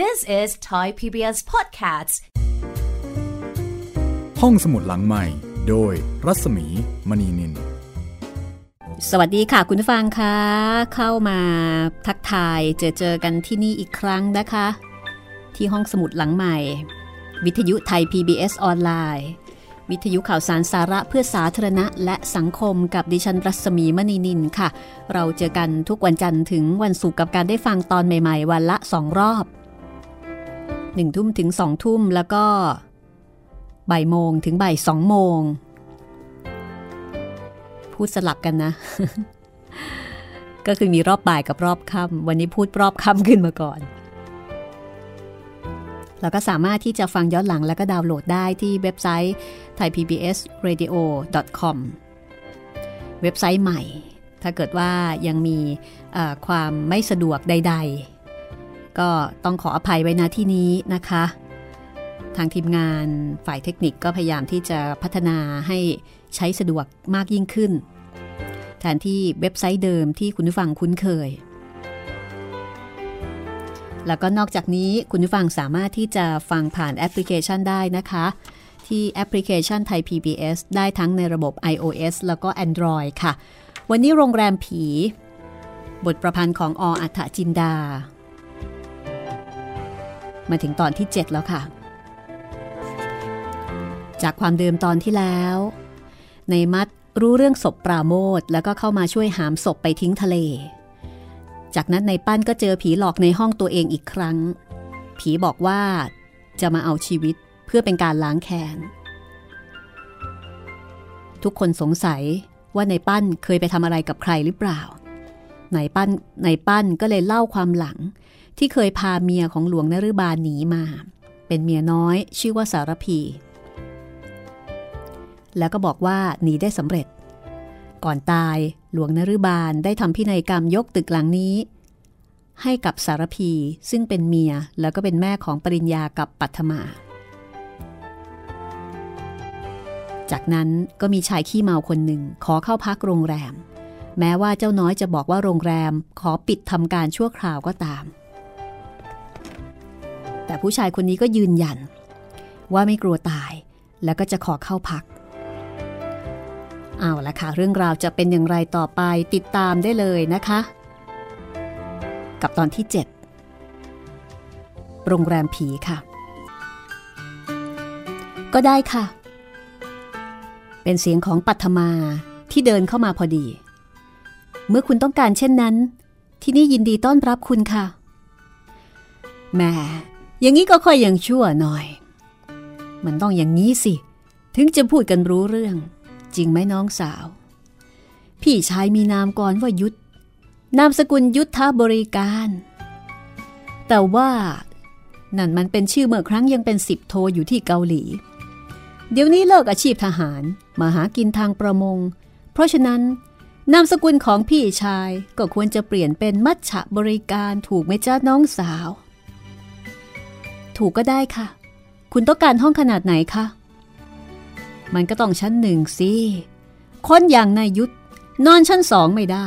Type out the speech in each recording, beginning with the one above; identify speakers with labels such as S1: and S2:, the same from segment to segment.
S1: This is Thai PBS Podcasts
S2: ห้องสมุดหลังใหม่ โดยรัศมีมณีนิน
S3: สวัสดีค่ะคุณผู้ฟังคะเข้ามาทักทายเจอเจอกันที่นี่อีกครั้งนะคะ ที่ห้องสมุดหลังใหม่ วิทยุไทย PBS ออนไลน์วิทยุข่าวสารสาระเพื่อสาธารณะและสังคมกับดิฉันรัศมีมณีนินค่ะ เราเจอกันทุกวันจันทร์ถึงวันศุกร์กับการได้ฟังตอนใหม่ ๆ วันละสองรอบ หนึ่งทุ่มถึงสองทุ่มแล้วก็บ่ายโมงถึงบ่ายสองโมง พูดสลับกันนะ ก็คือมีรอบบ่ายกับรอบค่ำวันนี้พูดรอบค่ำขึ้นมาก่อน แล้วก็สามารถที่จะฟังย้อนหลังแล้วก็ดาวน์โหลดได้ที่เว็บไซต์ thaipbsradio.com เว็บไซต์ใหม่ ถ้าเกิดว่ายังมีความไม่สะดวกใด ๆ ก็ต้องขออภัยไว้นะที่นี้นะคะ ทางทีมงานฝ่ายเทคนิคก็พยายามที่จะพัฒนาให้ใช้สะดวกมากยิ่งขึ้น แทนที่เว็บไซต์เดิมที่คุณผู้ฟังคุ้นเคย แล้วก็นอกจากนี้คุณผู้ฟังสามารถที่จะฟังผ่านแอปพลิเคชันได้นะคะ ที่แอปพลิเคชันไทย PBS ได้ทั้งในระบบ iOS แล้วก็ Android ค่ะ วันนี้โรงแรมผี บทประพันธ์ของออัฏฐจินดา มาถึงตอนที่ 7 แล้วค่ะ จากความเดิมตอนที่แล้ว ในมัดรู้เรื่องศพปราโมทแล้วก็เข้ามาช่วยหามศพไปทิ้งทะเล จากนั้นในปั้นก็เจอผีหลอกในห้องตัวเองอีกครั้ง ผีบอกว่าจะมาเอาชีวิตเพื่อเป็นการล้างแค้น ทุกคนสงสัยว่าในปั้นเคยไปทำอะไรกับใครหรือเปล่า ในปั้นในปั้นก็เลยเล่าความหลัง ที่เคยพาเมียของหลวงนฤบาลหนีมา เป็นเมียน้อยชื่อว่าสารพี แล้วก็บอกว่าหนีได้สำเร็จ ก่อนตายหลวงนฤบาลได้ทำพินัยกรรมยกตึกหลังนี้ ให้กับสารพีซึ่งเป็นเมียแล้วก็เป็นแม่ของปริญญากับปัทมา จากนั้นก็มีชายขี้เมาคนหนึ่งขอเข้าพักโรงแรมแม้ว่าเจ้าน้อยจะบอกว่าโรงแรมขอปิดทำการชั่วคราวก็ตาม แต่ผู้ชายคนนี้ก็ยืนยัน ว่าไม่กลัวตาย แล้วก็จะขอเข้าพัก เอาละค่ะ เรื่องราวจะเป็นอย่างไรต่อไปติดตามได้เลยนะคะ กับตอนที่ 7 โรงแรมผีค่ะ ก็ได้ค่ะ เป็นเสียงของปัทมาที่เดินเข้ามาพอดี เมื่อคุณต้องการเช่นนั้น ที่นี่ยินดีต้อนรับคุณค่ะแหม่ อย่างนี้ก็ค่อยยังชั่วหน่อย มันต้องอย่างนี้สิ ถึงจะพูดกันรู้เรื่อง จริงไหมน้องสาว พี่ชายมีนามก่อนว่ายุทธนามสกุลยุทธบริการ แต่ว่า นั่นมันเป็นชื่อเมื่อครั้งยังเป็นสิบโทอยู่ที่เกาหลี เดี๋ยวนี้เลิกอาชีพทหารมาหากินทางประมง เพราะฉะนั้นนามสกุลของพี่ชายก็ควรจะเปลี่ยนเป็นมัชฉะบริการถูกไหมจ้าน้องสาว ถูกก็ได้ค่ะ คุณต้องการห้องขนาดไหนคะ มันก็ต้องชั้นหนึ่งสิ คนอย่างนายยุทธนอนชั้นสองไม่ได้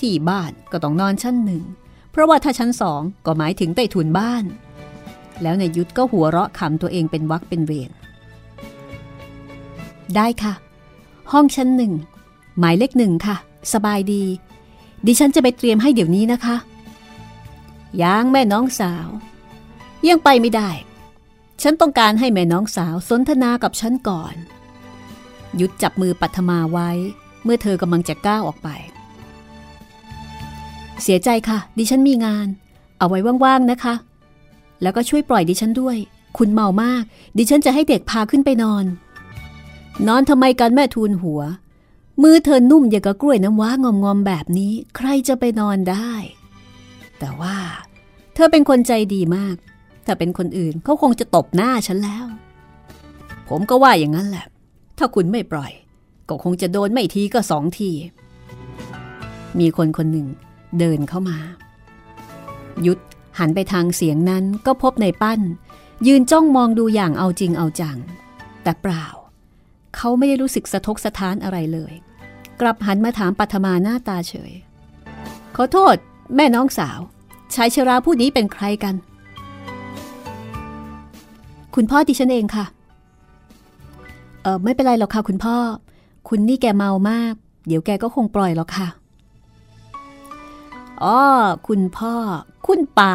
S3: ที่บ้านก็ต้องนอนชั้นหนึ่ง เพราะว่าถ้าชั้นสองก็หมายถึงใต้ถุนบ้าน แล้วนายยุทธก็หัวเราะขำตัวเองเป็นวักเป็นเวร ได้ค่ะ ห้องชั้นหนึ่ง หมายเลขหนึ่งค่ะ สบายดี ดิฉันจะไปเตรียมให้เดี๋ยวนี้นะคะ ยังแม่น้องสาว ยังไปไม่ได้ ฉันต้องการให้แม่น้องสาวสนทนากับฉันก่อน ยุดจับมือปัทมาไว้ เมื่อเธอกำลังจะก้าวออกไป เสียใจค่ะ ดิฉันมีงาน เอาไว้ว่างๆนะคะ แล้วก็ช่วยปล่อยดิฉันด้วย คุณเมามาก ดิฉันจะให้เด็กพาขึ้นไปนอน นอนทำไมกันแม่ทูลหัว มือเธอนุ่มอย่างกับกล้วยน้ำว้างอมๆแบบนี้ ใครจะไปนอนได้ แต่ว่า เธอเป็นคนใจดีมาก ถ้าเป็นคนอื่นเขาคงจะตบหน้าฉันแล้ว ผมก็ว่าอย่างนั้นแหละ ถ้าคุณไม่ปล่อย ก็คงจะโดนไม่ทีก็สองที มีคนคนหนึ่งเดินเข้ามา ยุดหันไปทางเสียงนั้นก็พบในปั้น ยืนจ้องมองดูอย่างเอาจริงเอาจัง แต่เปล่า เขาไม่ได้รู้สึกสะทกสะท้านอะไรเลย กลับหันมาถามปัทมาหน้าตาเฉย ขอโทษ แม่น้องสาวชายชราผู้นี้เป็นใครกัน คุณพ่อดิฉันเองค่ะ เออไม่เป็นไรหรอกค่ะ คุณพ่อ คุณนี่แกเมามาก เดี๋ยวแกก็คงปล่อยหรอกค่ะอ๋อคุณพ่อ คุณป๋า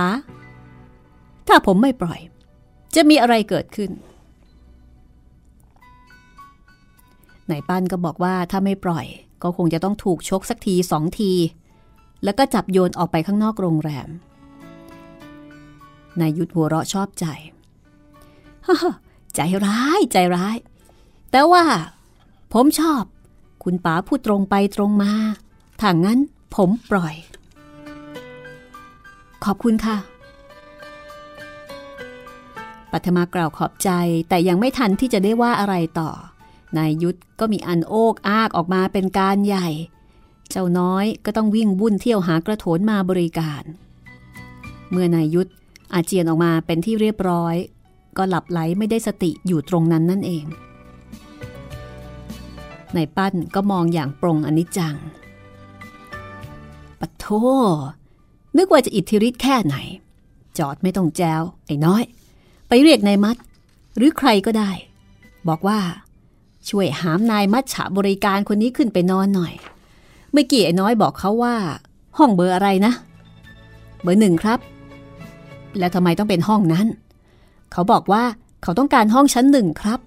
S3: ถ้าผมไม่ปล่อย จะมีอะไรเกิดขึ้นนายปั้นก็บอกว่าถ้าไม่ปล่อย ก็คงจะต้องถูกชกสักทีสองที แล้วก็จับโยนออกไปข้างนอกโรงแรมนายยุทธหัวเราะชอบใจ ใจร้ายใจร้าย แต่ว่า ผมชอบ คุณป๋าพูดตรงไปตรงมาถ้างั้นผมปล่อย ขอบคุณค่ะ ปัทมากล่าวขอบใจแต่ยังไม่ทันที่จะได้ว่าอะไรต่อ นายยุทธก็มีอันโอกอากออกมาเป็นการใหญ่ เจ้าน้อยก็ต้องวิ่งบุ่นเที่ยวหากระโถนมาบริการ เมื่อนายยุทธอาเจียนออกมาเป็นที่เรียบร้อย ก็หลับไหลไม่ได้สติอยู่ตรงนั้นนั่นเองนายปั้นก็มองอย่างปรงอนิจจังปะโทนึกว่าจะอิทธิฤทธิ์แค่ไหน จอดไม่ต้องแจวไอ้น้อย ไปเรียกนายมัด หรือใครก็ได้ บอกว่า ช่วยหามนายมัดฉะบริการคนนี้ขึ้นไปนอนหน่อย เมื่อกี้ไอ้น้อยบอกเขาว่า ห้องเบอร์อะไรนะ เบอร์หนึ่งครับ แล้วทำไมต้องเป็นห้องนั้น เขาบอกว่าเขาต้องการห้องชั้นหนึ่งครับ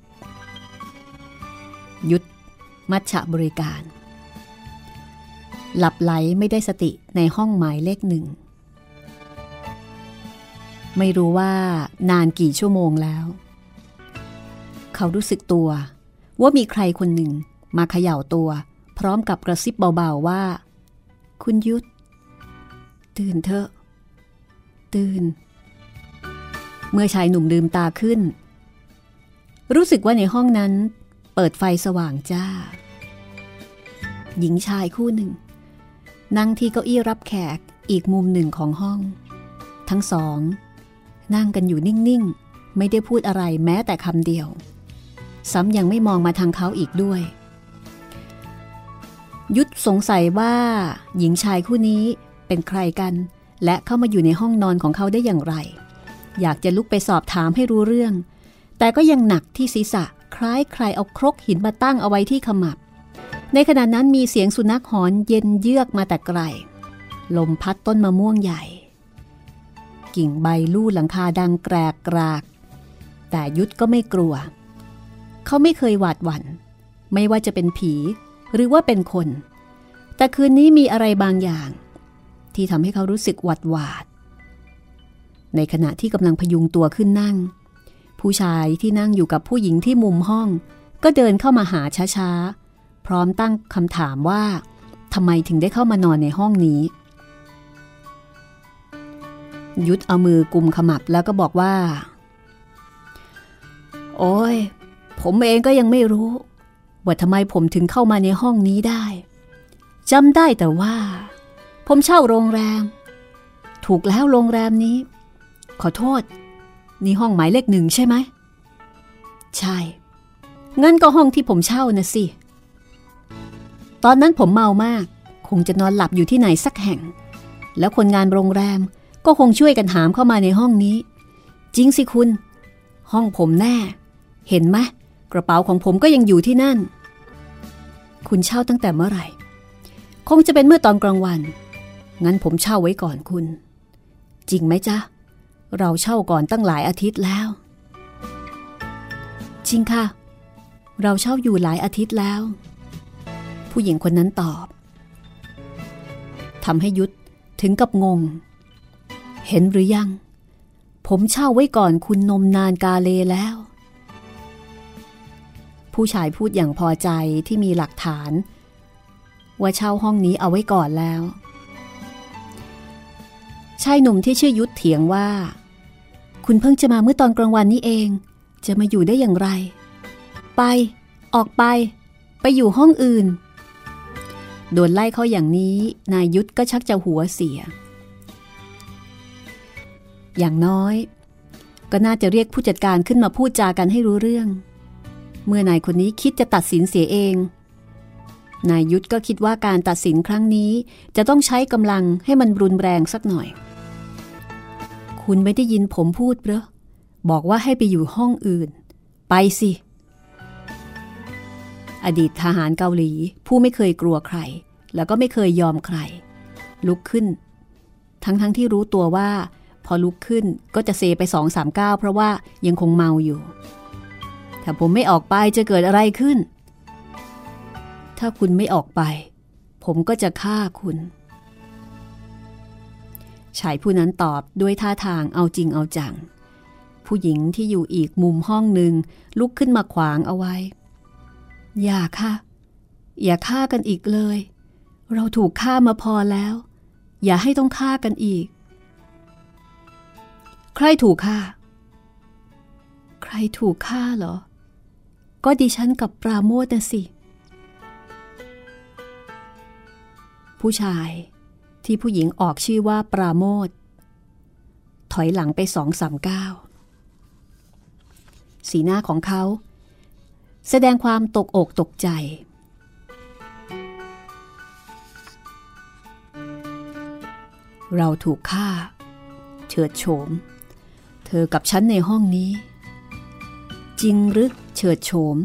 S3: ยุดมัชฉะบริการ หลับไหลไม่ได้สติในห้องหมายเลขหนึ่ง ไม่รู้ว่านานกี่ชั่วโมงแล้ว เขารู้สึกตัว ว่ามีใครคนหนึ่งมาเขย่าตัว พร้อมกับกระซิบเบาๆว่า คุณยุทธตื่นเถอะ ตื่น มื่อชายหนุ่มลืมตาขึ้น รู้สึกว่าในห้องนั้นเปิดไฟสว่างจ้า หญิงชายคู่หนึ่ง นั่งที่เก้าอี้รับแขกอีกมุมหนึ่งของห้อง ทั้งสอง นั่งกันอยู่นิ่ง ๆ ไม่ได้พูดอะไรแม้แต่คำเดียว ซ้ำยังไม่มองมาทางเขาอีกด้วย ยุทธสงสัยว่าหญิงชายคู่นี้เป็นใครกัน และเข้ามาอยู่ในห้องนอนของเขาได้อย่างไร อยากจะลุกไปสอบถามให้รู้เรื่อง แต่ก็ยังหนักที่ศีรษะคล้ายใครเอาครกหินมาตั้งเอาไว้ที่ขมับ ในขณะนั้นมีเสียงสุนัขหอนเย็นเยือกมาแต่ไกล ลมพัดต้นมะม่วงใหญ่ กิ่งใบลู่หลังคาดังแกรกกราก แต่ยุทธก็ไม่กลัว เขาไม่เคยหวาดหวัน่น ไม่ว่าจะเป็นผีหรือว่าเป็นคน แต่คืนนี้มีอะไรบางอย่าง ที่ทำให้เขารู้สึกหวาดหวาด ในขณะที่กำลังพยุงตัวขึ้นนั่ง ผู้ชายที่นั่งอยู่กับผู้หญิงที่มุมห้อง ก็เดินเข้ามาหาช้าๆ พร้อมตั้งคำถามว่าทำไมถึงได้เข้ามานอนในห้องนี้ ยุดเอามือกุมขมับแล้วก็บอกว่า โอ้ย ผมเองก็ยังไม่รู้ ว่าทำไมผมถึงเข้ามาในห้องนี้ได้จำได้แต่ว่า ผมเช่าโรงแรม ถูกแล้วโรงแรมนี้ ขอโทษ นี่ห้องหมายเลขหนึ่งใช่ไหม ใช่ งั้นก็ห้องที่ผมเช่านะสิ ตอนนั้นผมเมามาก คงจะนอนหลับอยู่ที่ไหนสักแห่ง แล้วคนงานโรงแรมก็คงช่วยกันหามเข้ามาในห้องนี้ จริงสิคุณ ห้องผมแน่ เห็นไหมกระเป๋าของผมก็ยังอยู่ที่นั่น คุณเช่าตั้งแต่เมื่อไหร่ คงจะเป็นเมื่อตอนกลางวัน งั้นผมเช่าไว้ก่อนคุณ จริงไหมจ๊ะ เราเช่าก่อนตั้งหลายอาทิตย์แล้ว จริงค่ะ เราเช่าอยู่หลายอาทิตย์แล้ว ผู้หญิงคนนั้นตอบทำให้ยุทธถึงกับงง เห็นหรือยัง ผมเช่าไว้ก่อนคุณนมนานกาเลแล้ว ผู้ชายพูดอย่างพอใจที่มีหลักฐาน ว่าเช่าห้องนี้เอาไว้ก่อนแล้วชายหนุ่มที่ชื่อยุทธเถียงว่า คุณเพิ่งจะมาเมื่อตอนกลางวันนี้เอง จะมาอยู่ได้อย่างไร ไป ออกไป ไปอยู่ห้องอื่น โดนไล่เขาอย่างนี้ นายยุทธก็ชักจะหัวเสีย อย่างน้อย ก็น่าจะเรียกผู้จัดการขึ้นมาพูดจากันให้รู้เรื่อง เมื่อนายคนนี้คิดจะตัดสินเสียเอง นายยุทธก็คิดว่าการตัดสินครั้งนี้ จะต้องใช้กำลังให้มันรุนแรงสักหน่อย คุณไม่ได้ยินผมพูดเหรอ บอกว่าให้ไปอยู่ห้องอื่น ไปสิ อดีตทหารเกาหลีผู้ไม่เคยกลัวใคร แล้วก็ไม่เคยยอมใคร ลุกขึ้น ทั้งทั้งที่รู้ตัวว่า พอลุกขึ้นก็จะเซไปสองสามก้าวเพราะว่ายังคงเมาอยู่ ถ้าผมไม่ออกไปจะเกิดอะไรขึ้น ถ้าคุณไม่ออกไป ผมก็จะฆ่าคุณ ชายผู้นั้นตอบด้วยท่าทางเอาจริงเอาจัง ผู้หญิงที่อยู่อีกมุมห้องหนึ่งลุกขึ้นมาขวางเอาไว้ อย่าค่ะ อย่าฆ่ากันอีกเลย เราถูกฆ่ามาพอแล้ว อย่าให้ต้องฆ่ากันอีก ใครถูกฆ่า ใครถูกฆ่าเหรอ ก็ดิฉันกับปราโมทนะสิ ผู้ชาย ที่ผู้หญิงออกชื่อว่าปราโมทถอยหลังไปสองสามก้าวสีหน้าของเขา แสดงความตกอกตกใจ เราถูกฆ่า เฉิดโฉม เธอกับฉันในห้องนี้ จริงหรือเฉิดโฉม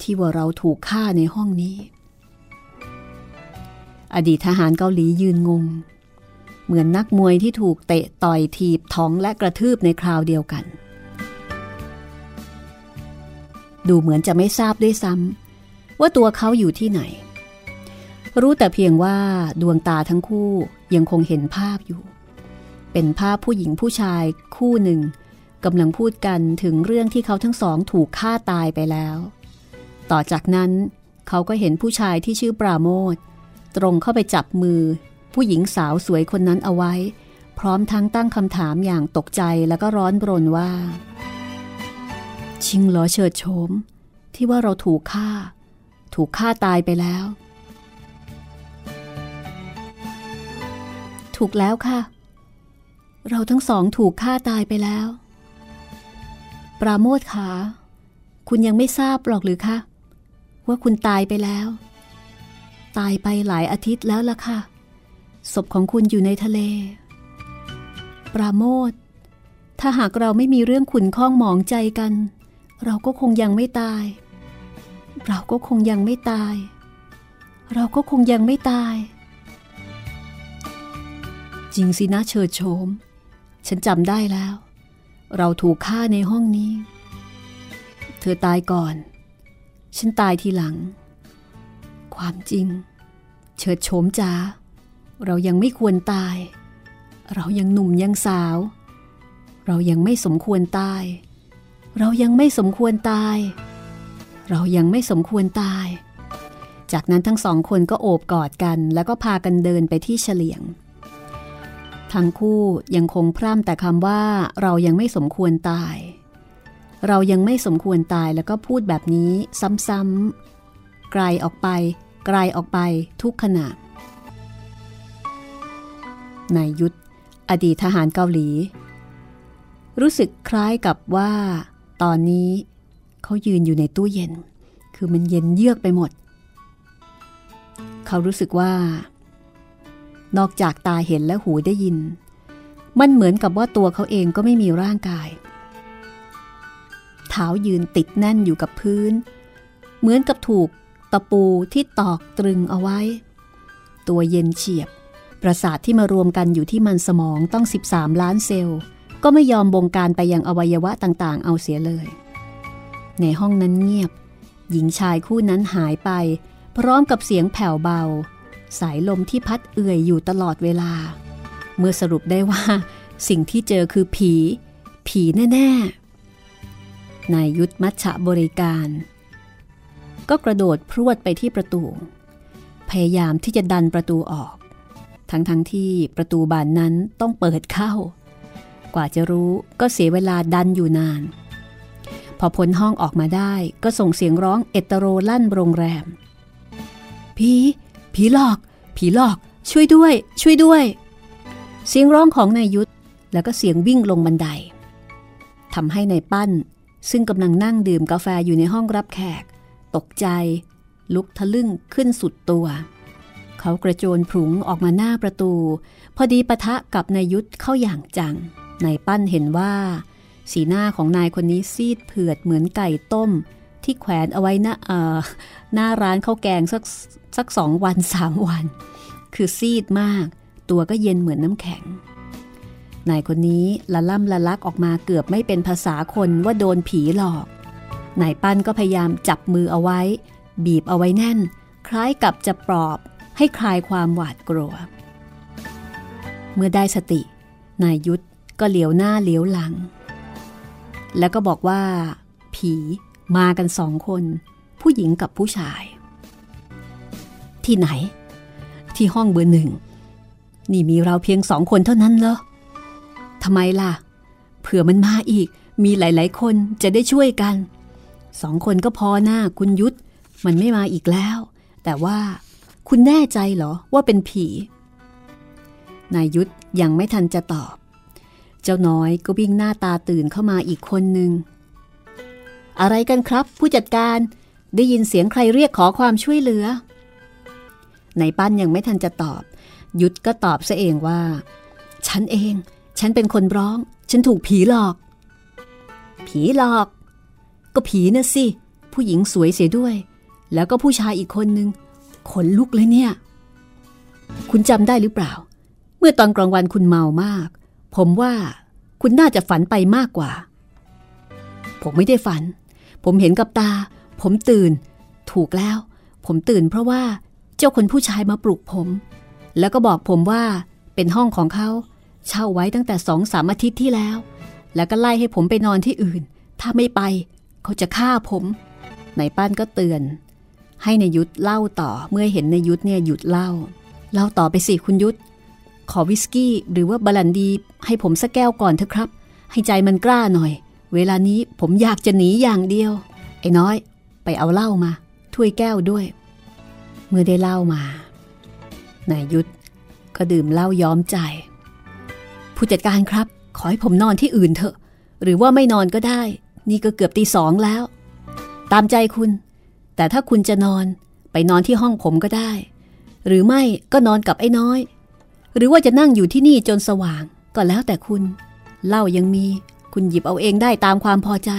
S3: ที่ว่าเราถูกฆ่าในห้องนี้ อดีตทหารเกาหลียืนงง เหมือนนักมวยที่ถูกเตะต่อยถีบท้องและกระทืบในคราวเดียวกัน ดูเหมือนจะไม่ทราบด้วยซ้ำว่าตัวเขาอยู่ที่ไหน รู้แต่เพียงว่าดวงตาทั้งคู่ยังคงเห็นภาพอยู่ เป็นภาพผู้หญิงผู้ชายคู่หนึ่งกำลังพูดกันถึงเรื่องที่เขาทั้งสองถูกฆ่าตายไปแล้ว ต่อจากนั้นเขาก็เห็นผู้ชายที่ชื่อปราโมท ตรงเข้าไปจับมือ ผู้หญิงสาวสวยคนนั้นเอาไว้ พร้อมทั้งตั้งคำถามอย่างตกใจแล้วก็ร้อนรนว่า ชิงเหรอเฉิดโฉมที่ว่าเราถูกฆ่า ถูกฆ่าตายไปแล้ว ถูกแล้วค่ะ เราทั้งสองถูกฆ่าตายไปแล้ว ปราโมทขาคุณยังไม่ทราบหรอกหรือคะว่าคุณตายไปแล้ว ตายไปหลายอาทิตย์แล้วล่ะค่ะ ศพของคุณอยู่ในทะเล ปราโมทถ้าหากเราไม่มีเรื่องขุนข้องหมองใจกัน เราก็คงยังไม่ตาย เราก็คงยังไม่ตาย เราก็คงยังไม่ตาย จริงสินะเชิดโฉม ฉันจำได้แล้ว เราถูกฆ่าในห้องนี้ เธอตายก่อน ฉันตายทีหลัง ความจริง เฉิดโฉมจ้าเรายังไม่ควรตาย เรายังหนุ่มยังสาว เรายังไม่สมควรตาย เรายังไม่สมควรตาย เรายังไม่สมควรตาย จากนั้นทั้งสองคนก็โอบกอดกันแล้วก็พากันเดินไปที่เฉลียง ทั้งคู่ยังคงพร่ำแต่คำว่า เรายังไม่สมควรตาย เรายังไม่สมควรตายแล้วก็พูดแบบนี้ซ้ำๆไกลออกไป ไกลออกไปทุกขณะนายยุทธอดีตทหารเกาหลี รู้สึกคล้ายกับว่า ตอนนี้เขายืนอยู่ในตู้เย็น คือมันเย็นเยือกไปหมด เขารู้สึกว่า นอกจากตาเห็นและหูได้ยิน มันเหมือนกับว่าตัวเขาเองก็ไม่มีร่างกาย เท้ายืนติดแน่นอยู่กับพื้น เหมือนกับถูก ตะปูที่ตอกตรึงเอาไว้ ตัวเย็นเฉียบ ประสาทที่มารวมกันอยู่ที่มันสมองต้อง 13 ล้านเซลล์ ก็ไม่ยอมบงการไปยังอวัยวะต่างๆ เอาเสียเลย ในห้องนั้นเงียบ หญิงชายคู่นั้นหายไป พร้อมกับเสียงแผ่วเบา สายลมที่พัดเอื่อยอยู่ตลอดเวลา เมื่อสรุปได้ว่า สิ่งที่เจอคือผี ผีแน่ ๆนายยุทธมัชชะบริการ ก็กระโดดพรวดไปที่ประตู พยายามที่จะดันประตูออก ทั้งๆทที่ประตูบานนั้นต้องเปิดเข้า กว่าจะรู้ก็เสียเวลาดันอยู่นาน พอพ้นห้องออกมาได้ก็ส่งเสียงร้องเอตโรลั่นโรงแรม ผีผีหลอก ผีหลอก ช่วยด้วย ช่วยด้วย เสียงร้องของนายยุทธแล้วก็เสียงวิ่งลงบันไดทำให้ในายปั้นซึ่งกำลังนั่งดื่มกาแฟอยู่ในห้องรับแขก ตกใจ ลุกทะลึ่งขึ้นสุดตัว เขากระโจนผุงออกมาหน้าประตู พอดีปะทะกับนายยุทธเข้าอย่างจังนายปั้นเห็นว่า สีหน้าของนายคนนี้ซีดเผือดเหมือนไก่ต้ม ที่แขวนเอาไว้หน้าเอ่อหน้าร้านข้าวแกงสักสักสองวันสามวัน คือซีดมาก ตัวก็เย็นเหมือนน้ำแข็งนายคนนี้ละล่ำละลักออกมาเกือบไม่เป็นภาษาคนว่าโดนผีหลอก นายปั้นก็พยายามจับมือเอาไว้ บีบเอาไว้แน่น คล้ายกับจะปลอบให้คลายความหวาดกลัว เมื่อได้สติ นายยุทธก็เหลียวหน้าเหลียวหลัง แล้วก็บอกว่า ผีมากันสองคน ผู้หญิงกับผู้ชาย ที่ไหน ที่ห้องเบอร์หนึ่ง นี่มีเราเพียงสองคนเท่านั้นเหรอทำไมล่ะ เผื่อมันมาอีกมีหลาย ๆ คนจะได้ช่วยกัน สองคนก็พอหน้าคุณยุทธมันไม่มาอีกแล้ว แต่ว่าคุณแน่ใจเหรอว่าเป็นผี นายยุทธยังไม่ทันจะตอบ เจ้าน้อยก็วิ่งหน้าตาตื่นเข้ามาอีกคนหนึ่งอะไรกันครับ ผู้จัดการได้ยินเสียงใครเรียกขอความช่วยเหลือ ในปั้นยังไม่ทันจะตอบ ยุทธก็ตอบซะเองว่า ฉันเอง ฉันเป็นคนร้อง ฉันถูกผีหลอก ผีหลอก ก็ผีน่ะสิ ผู้หญิงสวยเสียด้วย แล้วก็ผู้ชายอีกคนนึง ขนลุกเลยเนี่ย คุณจำได้หรือเปล่า เมื่อตอนกลางวันคุณเมามาก ผมว่าคุณน่าจะฝันไปมากกว่า ผมไม่ได้ฝัน ผมเห็นกับตา ผมตื่น ถูกแล้ว ผมตื่นเพราะว่าเจ้าคนผู้ชายมาปลุกผม แล้วก็บอกผมว่าเป็นห้องของเขา เช่าไว้ตั้งแต่สองสามอาทิตย์ที่แล้ว แล้วก็ไล่ให้ผมไปนอนที่อื่น ถ้าไม่ไป เขาจะฆ่าผมนายป้านก็เตือน ให้ในายยุทธเล่าต่อเมื่อเห็นในายยุทธเนี่ยหยุดเล่าเล่าต่อไปสิคุณยุทธขอวิสกี้หรือว่าบาลันดีให้ผมสักแก้วก่อนเถอะครับ ให้ใจมันกล้าหน่อย เวลานี้ผมอยากจะหนีอย่างเดียว ไอ้น้อย ไปเอาเหล้ามา ถ้วยแก้วด้วย เมื่อได้เหล้ามานายยุทธก็ดื่มเหล้าย้อมใจ ผู้จัดการครับ ขอให้ผมนอนที่อื่นเถอะ หรือว่าไม่นอนก็ได้ นี่ก็เกือบตีสองแล้ว ตามใจคุณ แต่ถ้าคุณจะนอนไปนอนที่ห้องผมก็ได้ หรือไม่ก็นอนกับไอ้น้อย หรือว่าจะนั่งอยู่ที่นี่จนสว่างก็แล้วแต่คุณ เหล้ายังมี คุณหยิบเอาเองได้ตามความพอใจ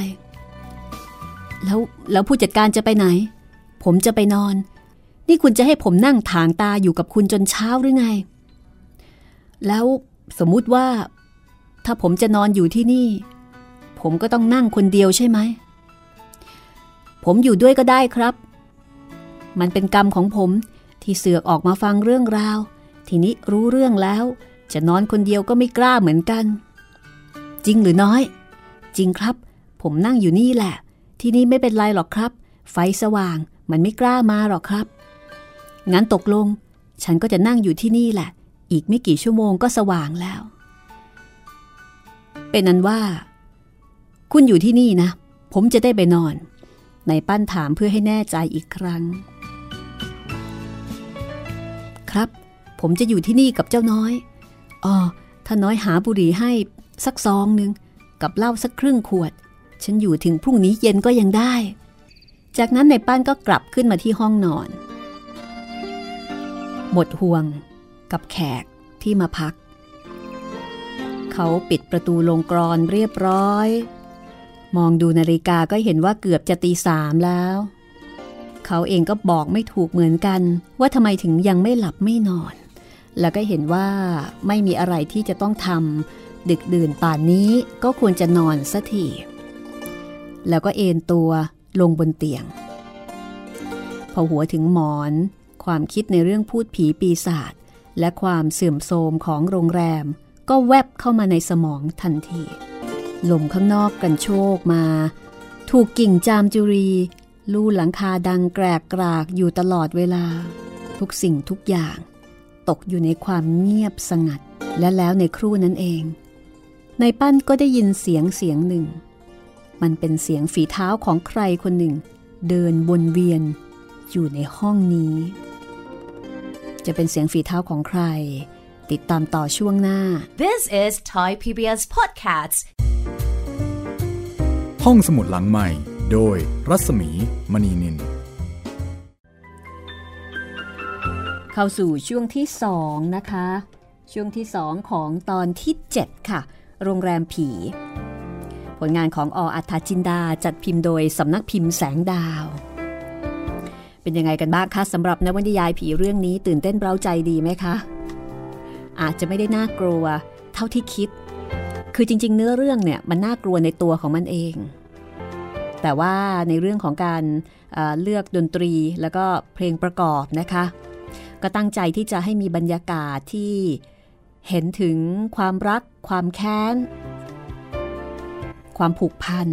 S3: แล้วแล้วผู้จัดการจะไปไหน ผมจะไปนอน นี่คุณจะให้ผมนั่งถางตาอยู่กับคุณจนเช้าหรือไง แล้วสมมุติว่า ถ้าผมจะนอนอยู่ที่นี่ ผมก็ต้องนั่งคนเดียวใช่ไหม ผมอยู่ด้วยก็ได้ครับ มันเป็นกรรมของผมที่เสือกออกมาฟังเรื่องราว ทีนี้รู้เรื่องแล้ว จะนอนคนเดียวก็ไม่กล้าเหมือนกัน จริงหรือน้อย จริงครับ ผมนั่งอยู่นี่แหละ ที่นี่ไม่เป็นไรหรอกครับ ไฟสว่างมันไม่กล้ามาหรอกครับ งั้นตกลง ฉันก็จะนั่งอยู่ที่นี่แหละ อีกไม่กี่ชั่วโมงก็สว่างแล้ว เป็นนั้นว่า คุณอยู่ที่นี่นะ ผมจะได้ไปนอน นายปั้นถามเพื่อให้แน่ใจอีกครั้ง ครับ ผมจะอยู่ที่นี่กับเจ้าน้อย อ๋อ ถ้าน้อยหาบุหรี่ให้สักซองหนึ่งกับเหล้าสักครึ่งขวด ฉันอยู่ถึงพรุ่งนี้เย็นก็ยังได้ จากนั้นนายปั้นก็กลับขึ้นมาที่ห้องนอน หมดห่วงกับแขกที่มาพัก เขาปิดประตูลงกรอนเรียบร้อย มองดูนาฬิกาก็เห็นว่าเกือบจะตีสามแล้ว เขาเองก็บอกไม่ถูกเหมือนกัน ว่าทำไมถึงยังไม่หลับไม่นอน แล้วก็เห็นว่าไม่มีอะไรที่จะต้องทำดึกดื่นป่านนี้ก็ควรจะนอนสักทีแล้วก็เอนตัวลงบนเตียง พอหัวถึงหมอน ความคิดในเรื่องพูดผีปีศาจและความเสื่อมโทรมของโรงแรม ก็แวบเข้ามาในสมองทันที ลมข้างนอกกันโชกมา ถูกกิ่งจามจุรี ลู่หลังคาดังแกรกกรากอยู่ตลอดเวลา ทุกสิ่งทุกอย่าง ตกอยู่ในความเงียบสงัด และแล้วในครู่นั้นเอง ในปั้นก็ได้ยินเสียงเสียงหนึ่ง มันเป็นเสียงฝีเท้าของใครคนหนึ่ง เดินวนเวียน อยู่ในห้องนี้ จะเป็นเสียงฝีเท้าของใครติดตามต่อช่วงหน้า
S1: This is Thai PBS Podcasts
S2: ห้องสมุดหลังใหม่ โดยรัศมีมณีนิน
S3: เข้าสู่ช่วงที่สองนะคะ ช่วงที่สองของตอนที่ 7 ค่ะ โรงแรมผี ผลงานของออัฏฐจินดาจัดพิมพ์โดยสำนักพิมพ์แสงดาว เป็นยังไงกันบ้างคะสำหรับนวนิยายผีเรื่องนี้ตื่นเต้นเร้าใจดีไหมคะ อาจจะไม่ได้น่ากลัว เท่าที่คิด คือจริง ๆ เนื้อเรื่องเนี่ยมันน่ากลัวในตัวของมันเอง แต่ว่าในเรื่องของการเเลือกดนตรีแล้วก็เพลงประกอบนะคะ ก็ตั้งใจที่จะให้มีบรรยากาศที่เห็นถึงความรัก ความแค้น ความผูกพัน